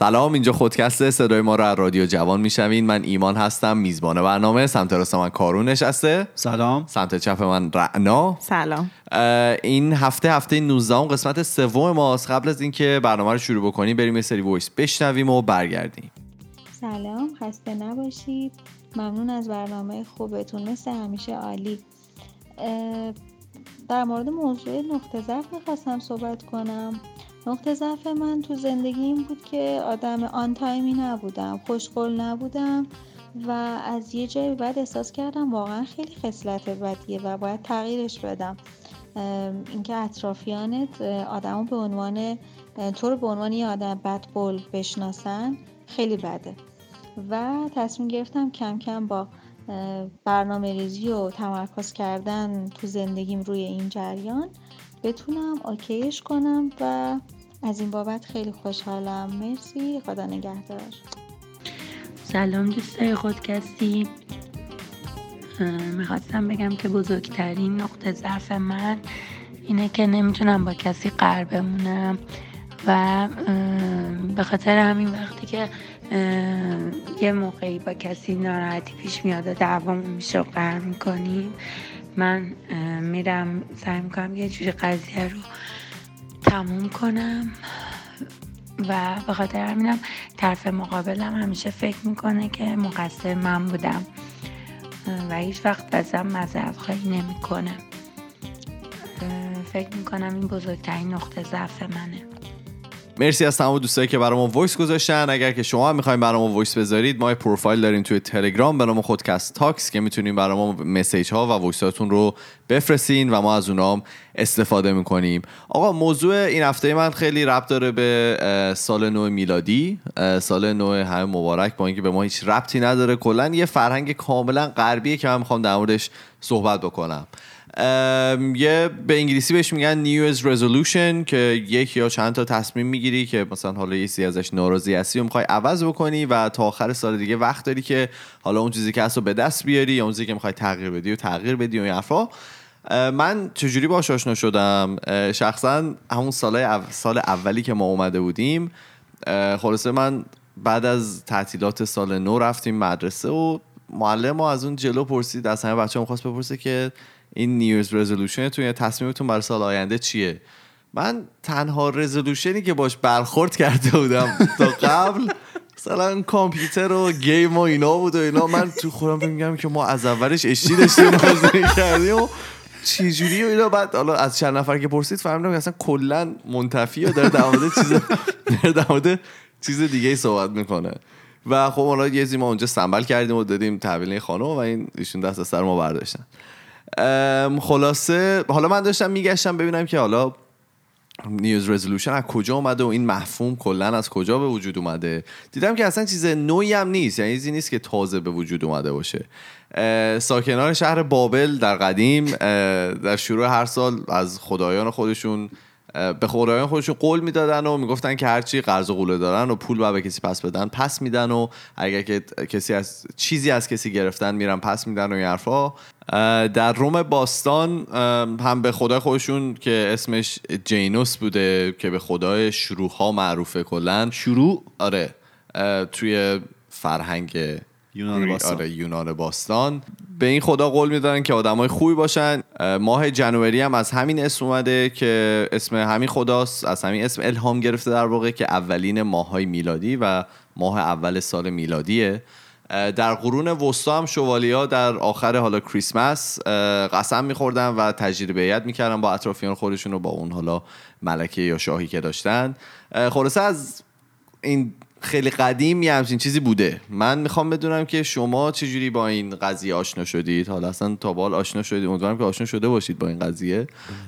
سلام اینجا خودکسته صدای ما رو از رادیو جوان میشنوین. من ایمان هستم میزبان برنامه. سمت راست من کارون نشسته. سلام. سمت چپ من رعنا. سلام. این هفته هفته 19 قسمت سوم ماست. قبل از اینکه برنامه رو شروع بکنیم بریم یه سری وایس بشنویم و برگردیم. سلام. خسته نباشید. ممنون از برنامه خوبتون. مثل همیشه عالی. در مورد موضوع نقطه ضعف می‌خواستم صحبت کنم. نقطه ضعف من تو زندگی این بود که آدم آن تایمی نبودم خوشقل نبودم و از یه جایی بعد احساس کردم واقعا خیلی خصلت بدیه و باید تغییرش بدم. اینکه اطرافیانت آدمو به عنوان تو رو به عنوان یه آدم بدقل بشناسن خیلی بده. و تصمیم گرفتم کم کم با برنامه ریزی و تمرکز کردن تو زندگیم روی این جریان بتونم اوکیش کنم و از این بابت خیلی خوشحالم. مرسی. خدا نگهدار. سلام دوستای خودکستی. می‌خواستم بگم که بزرگترین نقطه ضعف من اینه که نمی‌تونم با کسی قرار بمونم و به خاطر همین وقتی که یه موقعی با کسی ناراحتی پیش میاد و دعوامون میشه و قرار می‌کنیم من میرم سعی می‌کنم یه جوری قضیه رو تموم کنم و به خاطر همینم طرف مقابلم همیشه فکر می‌کنه که مقصر من بودم. و هیچ وقت ازم معذرت خواهی نمی‌کنه. فکر می‌کنم این بزرگترین نقطه ضعف منه. مرسی از تمام دوستایی که برای ما voice گذاشتن. اگر که شما هم می‌خواین ما voice بذارید ما پروفایل داریم توی تلگرام به نام خودکست تاکس که می‌تونیم برای ما message ها و هاتون رو بفرستین و ما از اونام استفاده می‌کنیم. آقا موضوع این هفته من خیلی ربط داره به سال نو میلادی. سال نو همه مبارک. با اینکه به ما هیچ ربطی نداره. کلا یه فرهنگ کاملا غربیه که من می‌خوام در موردش صحبت بکنم. یه به انگلیسی بهش میگن Year's Resolution که یک یا چند تا تصمیم می‌گیری که مثلا حالا یه سی ازش ناراضی هستی و می‌خوای عوض بکنی و تا آخر سال دیگه وقت داری که حالا اون چیزی که هست رو به دست بیاری یا اون چیزی که می‌خوای تغییر بدی و تغییر بدی و این من چجوری باش آشنا شدم؟ شخصا همون سال, سال اولی که ما اومده بودیم خلاصه من بعد از تعطیلات سال نو رفتیم مدرسه و معلم ما از اون جلو پرسید از همه بچه هم خواست بپرسه که این نیوز رزولوشن تو تصمیمتون برای سال آینده چیه؟ من تنها رزولوشنی که باش برخورد کرده بودم تا قبل مثلا کامپیوتر و گیم و اینا بود و اینا. من تو خودم میگم که ما از اولش اشتی داشتیم بازی کردیم و چجوری و اینا. بعد حالا از چند نفر که پرسید فهمیدم اصلا کلا منتفی و داره در چیز در چیز دیگه ای صحبت می‌کنه. و خب حالا یه ما اونجا سنبل کردیم و دادیم تحویل خانم و این ایشون دست از سر ما برداشتن. خلاصه حالا من داشتم میگشتم ببینم که حالا نیوز رزولوشن از کجا اومده و این مفهوم کلا از کجا به وجود اومده. دیدم که اصلا چیز نوعی هم نیست یعنی چیزی نیست که تازه به وجود اومده باشه. ساکنان شهر بابل در قدیم در شروع هر سال از خدایان خودشون به خدایان خودشون قول می‌دادن و می‌گفتن که هرچی قرض و قوله دارن و پول باید به کسی پس بدن پس میدن و اگر که کسی از چیزی از کسی گرفتن میرن پس میدن و این حرفا. در روم باستان هم به خدای خودشون که اسمش جینوس بوده که به خدای شروع ها معروفه کلا. شروع؟ آره توی فرهنگ یونان باستان. آره یونان باستان. به این خدا قول می‌دادن که آدمای خوبی باشن. ماه جنوری هم از همین اسم اومده که اسم همین خداست از همین اسم الهام گرفته در واقع که اولین ماهای میلادی و ماه اول سال میلادیه. در قرون وسطا هم شوالیا در آخر حالا کریسمس قسم میخوردن و تجربیت می‌کردن با اطرافیان خودشون رو با اون حالا ملکه یا شاهی که داشتن. خلاصه از این خیلی قدیم یه همچین چیزی بوده. من می‌خوام بدونم که شما چجوری با این قضیه آشنا شدید. حالا اصلا تا بال آشنا شدید. امیدوارم که آشنا شده باشید با این قضیه.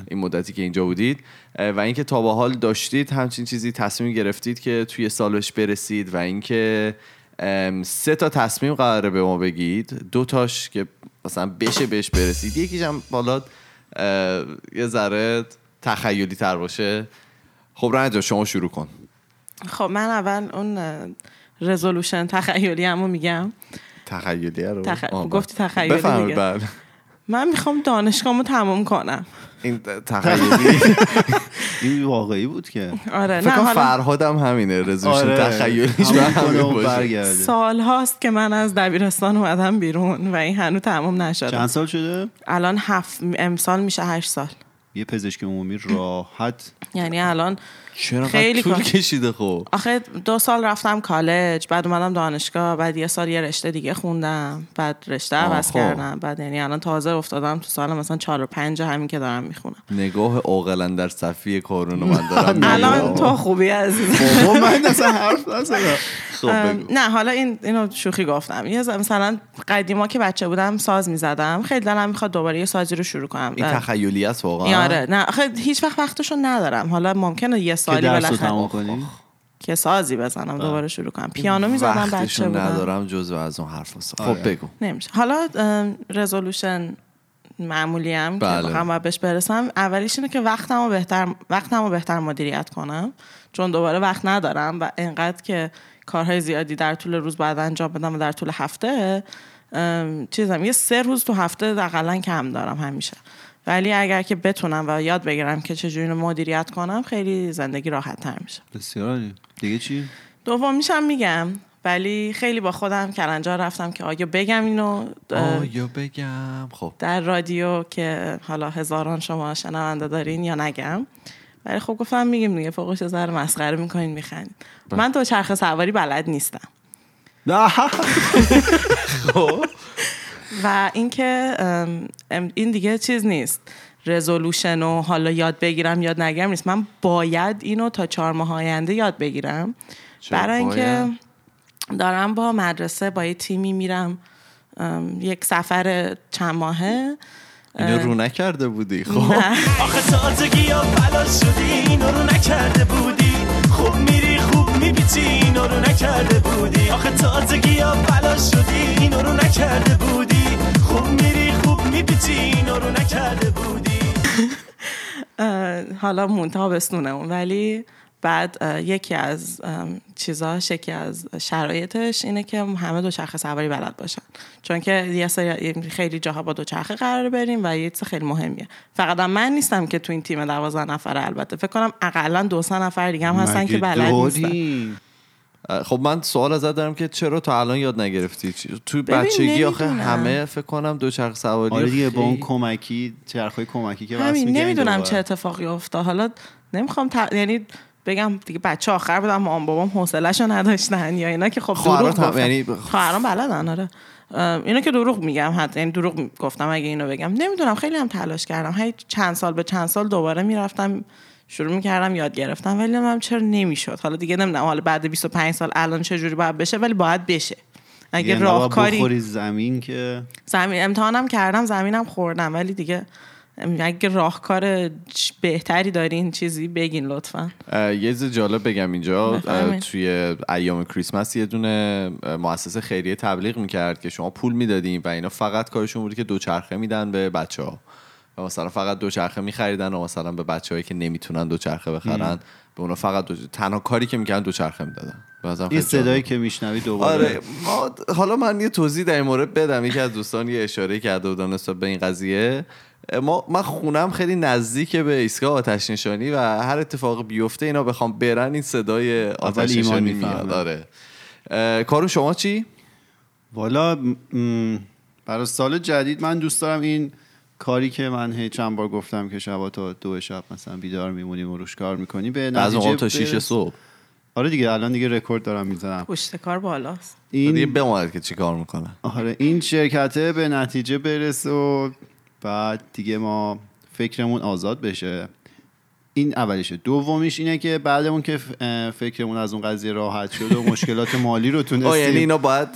این مدتی که اینجا بودید. و اینکه تا با حال داشتید همچین چیزی تصمیم گرفتید که توی سالش برسید و اینکه سه تا تصمیم قراره به ما بگید. دو تاش که مثلا بشه بهش برسید. یکیش هم بالا یه ذره تخیلی تر باشه. خب رنجا شما شروع کن. خب من اول اون رزولوشن تخیلی همو میگم. تخیلی رو؟ تخ... گفتی تخیلی بله. من می‌خوام دانشگاهمو تموم کنم. این تخیلی؟ این واقعی بود که. آره فکر نه حالا فرهاد هم همینه رزولوشن آره تخیلیش به همین باشه. برگرده سال هاست که من از دبیرستان اومدم بیرون و این هنوز تمام نشده. چند سال شده؟ الان هفت امسال میشه هشت سال. یه پزشک عمومی راحت. یعنی الان چرا خیلی طول کار- کشیده خب؟ آخه دو سال رفتم کالج بعد اومدم دانشگاه بعد یه سال یه رشته دیگه خوندم بعد رشته عوض. کردم. بعد یعنی الان تازه افتادم تو سال مثلا چهار و پنج همین که دارم می‌خونم. نگاه عاقلا در صفی کارون من دارم الان تو خوبی عزیزم. بابا من اصلا حرف نزدم. خب. نه حالا این اینو شوخی گفتم. یه ز- مثلا قدیما که بچه بودم ساز می‌زدم. خیلی دلم می‌خواد دوباره یه سازی رو شروع کنم. این تخیلی است واقعا؟ آره. نه آخه هیچ وقت وقتشو ندارم. حالا ممکنه یه که سالی بالاخره که سازی بزنم دوباره شروع کنم. پیانو می‌زدم بچه بودم. ندارم جزو از اون حرف. آره. خب بگو. نمیشه. حالا رزولوشن معمولی هم که بله. واقعا باید بهش برسم. اولیش اینه که وقتمو بهتر وقتمو بهتر مدیریت کنم. چون دوباره وقت ندارم و انقدر که کارهای زیادی در طول روز باید انجام بدم و در طول هفته چیزم یه سه روز تو هفته اقلا کم دارم همیشه. ولی اگر که بتونم و یاد بگیرم که چجوری رو مدیریت کنم خیلی زندگی راحت تر میشه. بسیار. دیگه چی؟ دومیشم میگم ولی خیلی با خودم کلنجار رفتم که آیا بگم اینو؟ آیا بگم؟ خب. در رادیو که حالا هزاران شما شنونده دارین یا نگم. ولی خب گفتم میگیم دیگه فوقش ذره مسخره می‌کنین میخندین. من دو چرخ سواری بلد نیستم. و اینکه این دیگه چیز نیست. رزولوشن و حالا یاد بگیرم یاد نگیرم نیست. من باید اینو تا چهار ماه آینده یاد بگیرم. برای اینکه؟ دارم با مدرسه با یه تیمی میرم. یک سفر چند ماهه. اینو رو نکرده بودی خب؟ آخه تازگی یا بلا شدی اینو رو نکرده بودی. خوب میری خوب میپیچی اینو رو نکرده بودی. آخه تازگی یا بلا شدی اینو رو نکرده بودی. حالا مون تابستونمون ولی بعد یکی از چیزاش یکی از شرایطش اینه که همه دوچرخه سواری بلد باشن. چون که یه سری خیلی جاها با دوچرخه قرار بریم و یه چیز خیلی مهمیه. فقط من نیستم که تو این تیم دوازده نفره البته. فکر کنم اقلا دو سه نفر دیگه هم هستن که بلد نیستن؟ خب من سوال ازت دارم که چرا تا الان یاد نگرفتی؟ تو بچگی آخه. همه فکر کنم دو چرخ سواری آره دیگه با اون خیلی- کمکی چرخهای کمکی که همین نمی‌دونم. چه اتفاقی افتاد. حالا نمی‌خوام ت... یعنی بگم دیگه بچه آخر بودم مام بابام حوصله‌شو نداشتن یا اینا که خب دروغ خواهرات هم- یعنی- خواهرام بلدن آره. اینو که دروغ میگم حتی یعنی دروغ گفتم اگه اینو بگم. نمی‌دونم خیلی هم تلاش کردم. هی چند سال به چند سال دوباره می‌رفتم. شروع می‌کردم یاد گرفتم ولی نمی‌دونم چرا نمی‌شد. حالا دیگه نمی‌دونم حالا بعد 25 سال الان چه جوری باید بشه ولی باید بشه. اگه نباید راهکاری بخوری زمین که زمین امتحانم کردم زمینم خوردم ولی دیگه اگه راهکار بهتری دارین چیزی بگین لطفا. یه چیز جالب بگم اینجا. توی ایام کریسمس یه دونه مؤسسه خیریه تبلیغ می‌کرد که شما پول می‌دادین و اینا فقط کارشون بود که دوچرخه میدن به بچه ها و مثلا فقط دوچرخه میخریدن و مثلا به بچههایی که نمی‌تونن دوچرخه بخرن به اونا فقط دو... تنها کاری که می‌کردن دوچرخه می‌دادن. به نظرم این صدایی. که میشنوی دوباره. آره ما حالا من یه توضیح در این مورد بدم. یکی از دوستان یه اشاره کرده بودن نسبت به این قضیه. ما من خونم خیلی نزدیک به ایستگاه آتش نشانی و هر اتفاق بیفته اینا بخوام برن این صدای آتش نشانی. میاد. آره. کارو شما چی؟ والا برای سال جدید من دوست دارم این کاری که من هی چند بار گفتم که شبا تا دو شب مثلا بیدار میمونیم و روش کار می‌کنیم به از اون تا 6 برس- صبح. آره دیگه الان دیگه رکورد دارم می‌زنم. پشت کار بالاست. دیگه این بماند که چی کار می‌کنن آره این شرکته به نتیجه برسه و بعد دیگه ما فکرمون آزاد بشه. این اولیشه. دومیش اینه که بعد اون که فکرمون از اون قضیه راحت شد و مشکلات مالی رو آه یعنی تونستیم. اینا باید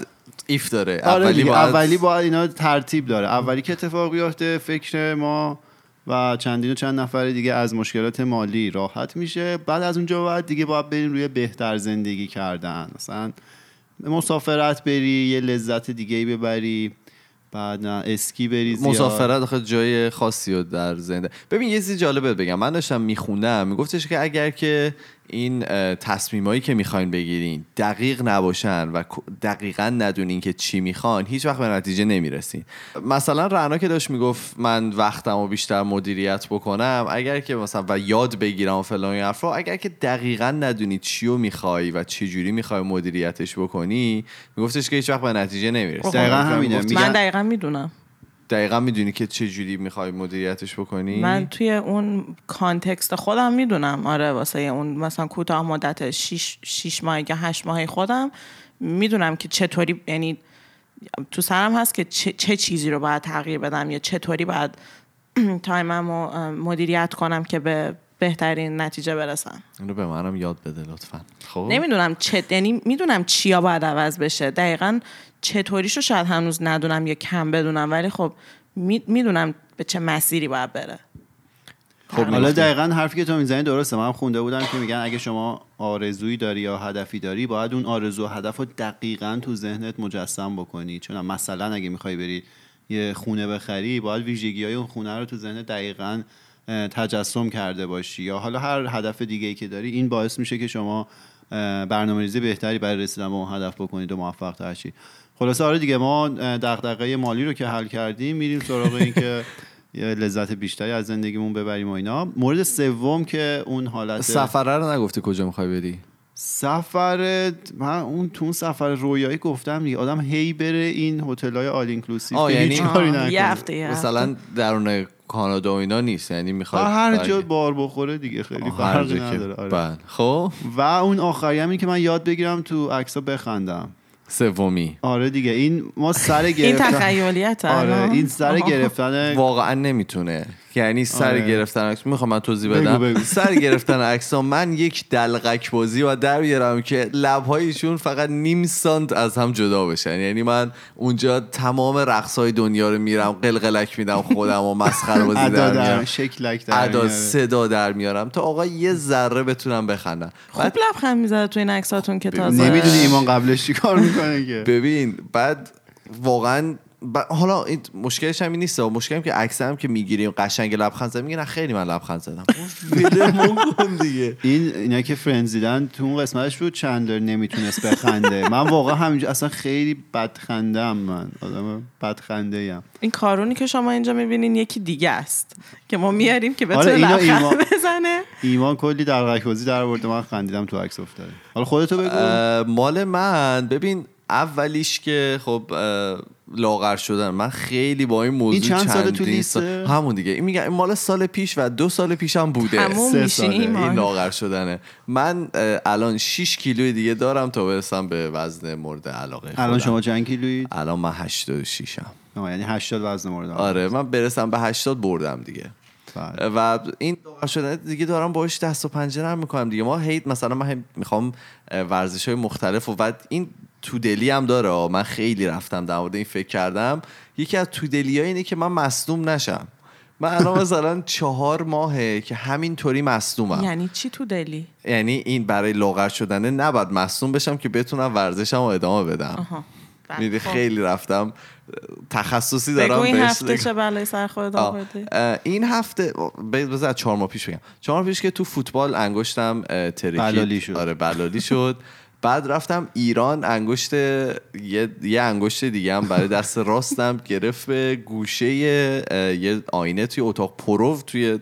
ایف داره. آره اولی باید اولی باید اینا ترتیب داره. اولی که اتفاق بیفته فکر ما و چندین و چند نفر دیگه از مشکلات مالی راحت میشه. بعد از اونجا بعد دیگه باید بریم روی بهتر زندگی کردن. مثلا مسافرت بری یه لذت دیگه ای ببری. بعد نه اسکی بری زیاد. مسافرت آخه جای خاصی رو در زنده ببین یه چیز جالبه بگم من داشتم میخوندم میگفتش که اگر که این تصمیمایی که می‌خواین بگیرین دقیق نباشن و دقیقا ندونین که چی می‌خوان هیچ وقت به نتیجه نمی‌رسین. مثلا رعنا که داشت می‌گفت من وقتم رو بیشتر مدیریت بکنم اگر که مثلا و یاد بگیرم و فلان این حرفا اگر که دقیقا ندونی چی رو می‌خوای و چه جوری می‌خوای مدیریتش بکنی میگفتش که هیچ وقت به نتیجه نمی‌رسی دقیقا همینه. من دقیقا می‌دونم. دقیقا می‌دونی که چه جوری می‌خوای مدیریتش بکنی؟ من توی اون context خودم می‌دونم. آره واسه اون مثلا کوتاه مدت 6 6 ماه یا 8 ماه خودم می‌دونم که چطوری یعنی تو سرم هست که چه, چه چیزی رو باید تغییر بدم یا چطوری باید time م رو مدیریت کنم که به بهترین نتیجه برسم. اینو به منم یاد بده لطفا. خب؟ نمی‌دونم چه یعنی می‌دونم چیا باید عوض بشه. دقیقا چطوریشو شاید هنوز ندونم یا کم بدونم ولی خب می- می‌دونم به چه مسیری باید بره. خب حالا. دقیقا حرفی که تو می‌زنی درسته. من خونده بودم که میگن اگه شما آرزویی داری یا هدفی داری باید اون آرزو و هدف رو دقیقا تو ذهنت مجسم بکنی. چون مثلا اگه می‌خوای بری یه خونه بخری باید ویژگی های اون خونه رو تو ذهنت دقیقا تجسم کرده باشی. یا حالا هر هدف دیگه ای که داری این باعث میشه که شما برنامه ریزی بهتری برای رسیدن به اون هدف بکنید و موفق تر شید خلاصه آره دیگه ما دغدغه مالی رو که حل کردیم میریم سراغ این که یه لذت بیشتری از زندگیمون ببریم و اینا. مورد سوم که اون حالت سفره رو نگفتی کجا می‌خوای بری؟ سفر من اون تو اون سفر رویایی گفتم دیگه آدم هی بره این هتل های آل اینکلوسیو یعنی- هیچ کاری نکنه. مثلا درون کانادا و اینا نیست یعنی می‌خوای هر جا بار بخوره دیگه خیلی هر فرقی نداره آره. بله. خب؟ و اون آخری هم این که من یاد بگیرم تو عکسا بخندم. سومی. آره دیگه این ما سر این گرفتن تخیلیت آره این سر گرفتن واقعا نمی‌تونه. یعنی سر آره. گرفتن عکس می‌خوام من توضیح بگو، بدم. بگو. سر گرفتن عکس من یک دلغک بازی و در بیارم که لبهایشون فقط نیم سانت از هم جدا بشن. یعنی من اونجا تمام رقص های دنیا رو میرم قلقلک میدم خودم و مسخره بازی در در میارم. شکلک در ادا. صدا در میارم تا آقا یه ذره بتونم بخندم. خوب لبخند می‌زده تو این عکساتون که تازه نمی‌دونی ایمان قبلش چی کار می‌کنه که. ببین بعد واقعا ب- حالا این مشکلش هم این نیست. مشکلم که عکس هم که می‌گیریم قشنگ لبخند زدم میگن خیلی من لبخند زدم. کن دیگه. این اینا که فرندز دیدن تو اون قسمتش بود چندلر نمی‌تونست بخنده. من واقعا همینجا اصلا خیلی بدخندم من. آدم بدخنده ام این کارونی که شما اینجا می‌بینین یکی دیگه است که ما میاریم که آره، بتونه اینو لبخند ایمان- بزنه. ایمان کلی در بازی در آورده من خندیدم تو عکس افتاده. حالا خودتو بگو. مال من. ببین اولیش که خب اه، لاغر شدن من خیلی با این موضوع این چند ساله تو لیسته؟ سال- همون دیگه این میگم مال سال پیش و دو سال پیش هم بوده همون سه ساله. ایمان. این لاغر شدنه من الان 6 کیلو دیگه دارم تا برسم به وزن مورد علاقه الان خودم. شما چند کیلویید الان من 86 م آه، یعنی 80 وزن مورد علاقه. آره من برسم به 80 بردم دیگه بله. و این لاغر شدن دیگه دارم باش دست و پنجه نرم می‌کنم دیگه ما هیت مثلا من می‌خوام ورزش های مختلف و بعد این تودلی هم داره. من خیلی رفتم در مورد این فکر کردم. یکی از تودلی اینه که من مصدوم نشم. من الان مثلا چهار ماهه که همینطوری مصدومم. یعنی چی تو دلی یعنی این برای لاغر شدنه نباید مصدوم بشم که بتونم ورزشم رو ادامه بدم. بله. میدی خب. خیلی رفتم. تخصصی دارم بگو این هفته چه بلای سر خودت اه، این هفته بذار چهار ماه پیش بگم. چهار ماه پیش که تو فوتبال انگشتم ترکید بلالی شد. آره بلالی شد. بعد رفتم ایران انگشت یه, یه انگشت دیگه هم برای دست راستم گرفت به گوشه یه آینه توی اتاق پرو توی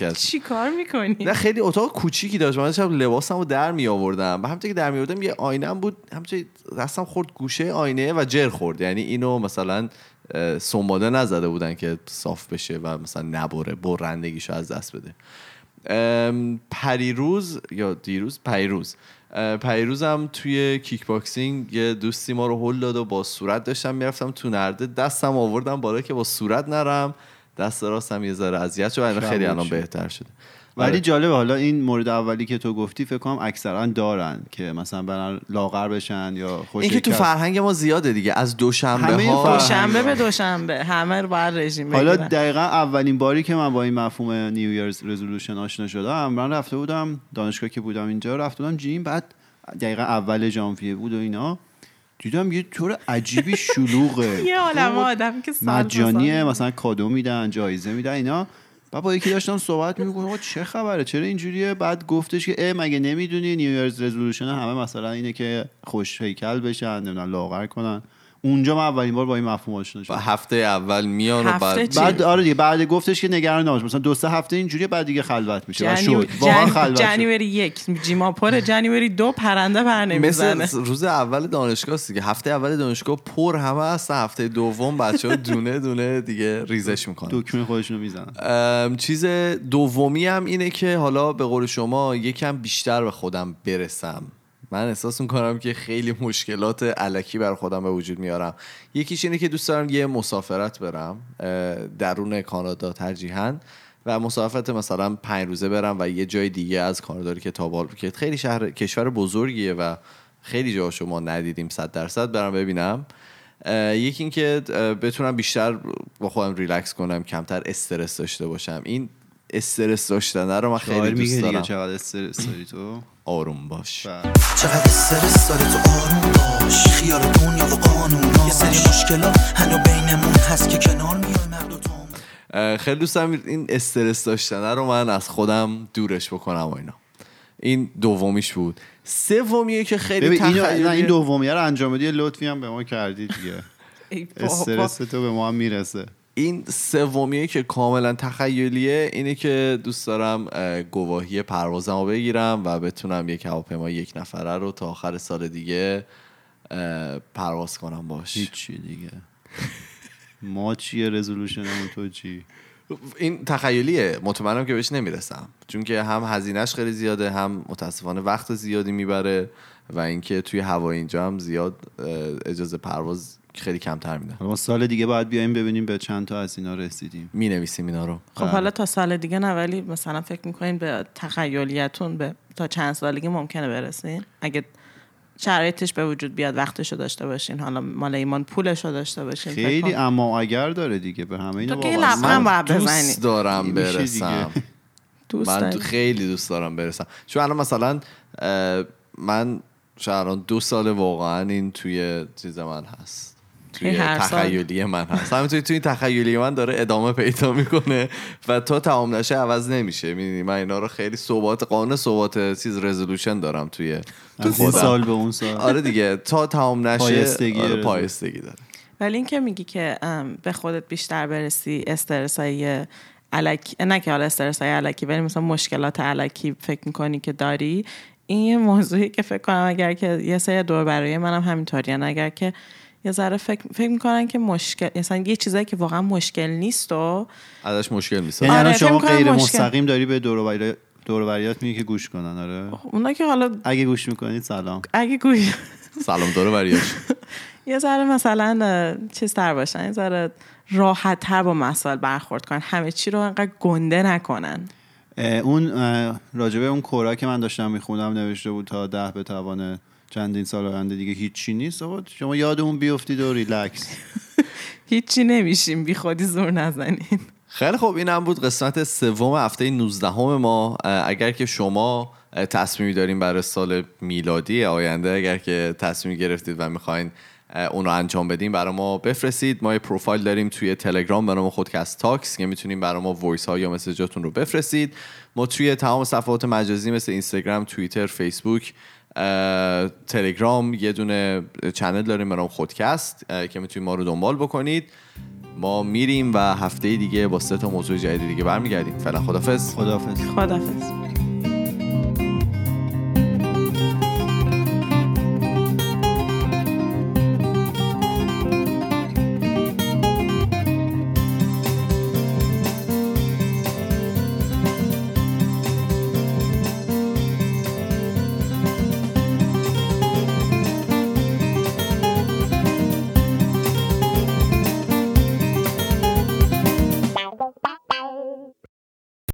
از چی کار می‌کنی؟ نه خیلی اتاق کوچیکی داشت. من داشتم لباسم رو در می آوردم و همونطور که در می آوردم یه آینه هم بود. همونطور دستم خورد گوشه آینه و جر خورد. یعنی اینو مثلا سنباده نزده بودن که صاف بشه و مثلا نبره برندگیشو از دست بده. پریروز یا دیروز؟ پریروز. اه، پریروزم توی کیک باکسینگ یه دوستی ما رو هل داد و با صورت داشتم می‌رفتم تو نرده. دستم آوردم بالا که با صورت نرم. دست راستم یه ذره اذیت شد خیلی الان. بهتر شده. ولی آره. جالبه حالا این مورد اولی که تو گفتی فکر کنم اکثرا دارن که مثلا برن لاغر بشن یا خوش این که تو فرهنگ ما زیاده دیگه. از دوشنبه همه ها دوشنبه به دوشنبه همه رو باید رژیم حالا دقیقا اولین باری که من با این مفهوم New Year's resolution آشنا شدم من رفته بودم دانشگاه که بودم اینجا رفته بودم gym بعد دقیقا اول ژانویه بود و اینا. دیدم یه طور عجیبی شلوغه. یه عالم آدم که مجانیه. مثلا کادو میدن جایزه میدن اینا. بعد با یکی داشتم صحبت می‌کنم آقا چه خبره؟ چرا اینجوریه؟ بعد گفتش که اه مگه نمی‌دونی New Year's resolution همه مثلا اینه که خوش هیکل بشن نمی‌دونم لاغر کنن. اونجا من اولین بار با این مفهوم آشنا شدم. هفته اول میان و بعد؟ بعد آره دیگه بعد گفتش که نگران نباش مثلا دو سه هفته اینجوریه بعد دیگه خلوت میشه و شد. واقعا خلوت. جنیوری یک جیما پر جنیوری دو پرنده پر نمی‌زنه. مثل روز اول دانشگاه است دیگه. هفته اول دانشگاه پر همه هستن هفته دوم بچه ها دونه دونه دیگه ریزش می‌کنن. دکمه خودشونو می‌زنن. ام، چیز دومی هم اینه که حالا به قول شما یکم بیشتر به خودم برسم. من احساس می‌کنم که خیلی مشکلات علکی بر خودم به وجود میارم. یکیش اینه که دوست دارم یه مسافرت برم درون کانادا ترجیحاً و مسافرت مثلا پنج روزه برم و یه جای دیگه از کانادا که تابال که خیلی شهر کشور بزرگیه و خیلی جا شما ندیدیم صد درصد برم ببینم. یکی اینکه بتونم بیشتر با خودم ریلکس کنم کمتر استرس داشته باشم. این استرس داشتن رو من خیلی دوست دارم. چقدر استرس داری تو؟ آروم باش. بله. چقدر استرس داری تو آروم باش. خیال دنیا و قانون یه سری مشکلات هنو بینمون هست که کنار میای مرد و تو. اه، خیلی دوست دارم این استرس داشتن رو من از خودم دورش بکنم و اینا. این دومیش بود. سومیه که خیلی تخیلی این دومیه رو انجام بدی. یه لطفی هم به ما کردی دیگه. استرس تو به ما هم می‌رسه. این سومیه که کاملا تخیلیه اینه که دوست دارم اه، گواهی پروازم رو بگیرم و بتونم یک هواپیما یک نفره رو تا آخر سال دیگه پرواز کنم باش. هیچی دیگه. ما چیه رزولوشنمون تو چی؟ این تخیلیه. مطمئنم که بهش نمی‌رسم. چون که هم هزینهش خیلی زیاده هم متاسفانه وقت زیادی می‌بره و اینکه توی هوا اینجا هم زیاد اجازه پرواز خیلی کمتر میدن حالا ما سال دیگه باید بیایم ببینیم به چند تا از اینا رسیدیم. می نویسیم اینا رو. خب حالا تا سال دیگه نه ولی مثلا فکر می‌کنین به تخیلیتون به تا چند سالگی ممکنه برسین؟ اگه شرایطش به وجود بیاد وقتشو داشته باشین حالا مال ایمان پولشو داشته باشین خیلی. اما اگر داره دیگه به همه اینا تو که یه وابسته. لبخند باید دوست دارم میشه برسم. دوست من؟ خیلی دوست دارم برسم. چون الان مثلا من شاید الان دو سال واقعا این توی چیز من هست. توی. تخیلی من هست. همینطوری توی این تخیلی من داره ادامه پیدا می‌کنه و تا تمام نشه عوض نمیشه. می‌دونی من اینا رو خیلی ثبات قانون ثبات چیز رزولوشن دارم توی تو از این خودم. سال به اون سال. آره دیگه تا تمام نشه پایستگی آره. پایستگی. داره. ولی اینکه میگی که به خودت بیشتر برسی استرس های علکی نه که حالا استرس های علکی ولی مثلا مشکلات علکی فکر می‌کنی که داری این یه موضوعی که فکر کنم اگر که یه سری دور برای منم همینطوری اگر که یه ذره فکر, فکر می‌کنن که مشکل مثلا یه چیزایی که واقعا مشکل نیست و ازش مشکل می‌سازه یعنی آره، شما غیر مشکل. مستقیم داری به دور دوروبریات میگی که گوش کنن آره؟ اونا که حالا اگه گوش می‌کنید سلام. اگه گوش سلام داره بریاش. یه ذره مثلا چیز تر باشن. یه ذره راحت تر با مسائل برخورد کنن. همه چی رو انقدر گنده نکنن. اون راجع به اون کورا که من داشتم میخوندم نوشته بود تا ده به توان چندین سال آینده دیگه هیچی نیست. آقا شما یادمون بیفتید و ریلکس. هیچی نمیشیم. بی خودی زور نزنین. خیلی خوب. این هم بود قسمت سوم هفته 19 ما. اگر که شما تصمیمی دارین برای سال میلادی آینده اگر که تصمیم گرفتید و می‌خواین اون رو انجام بدیم برای ما بفرستید. ما یه پروفایل داریم توی تلگرام به نام خودکست تاکس که می‌تونیم برای ما voice ها یا message اتون رو بفرستید. ما توی تمام صفحات مجازی مثل اینستاگرام توییتر فیسبوک تلگرام یه دونه چنل داریم به نام خودکست که می‌تونید ما رو دنبال بکنید. ما میریم و هفته دیگه با سه تا موضوع جدید دیگه برمیگردیم. فعلا خدافظ خداحافظ. خدافز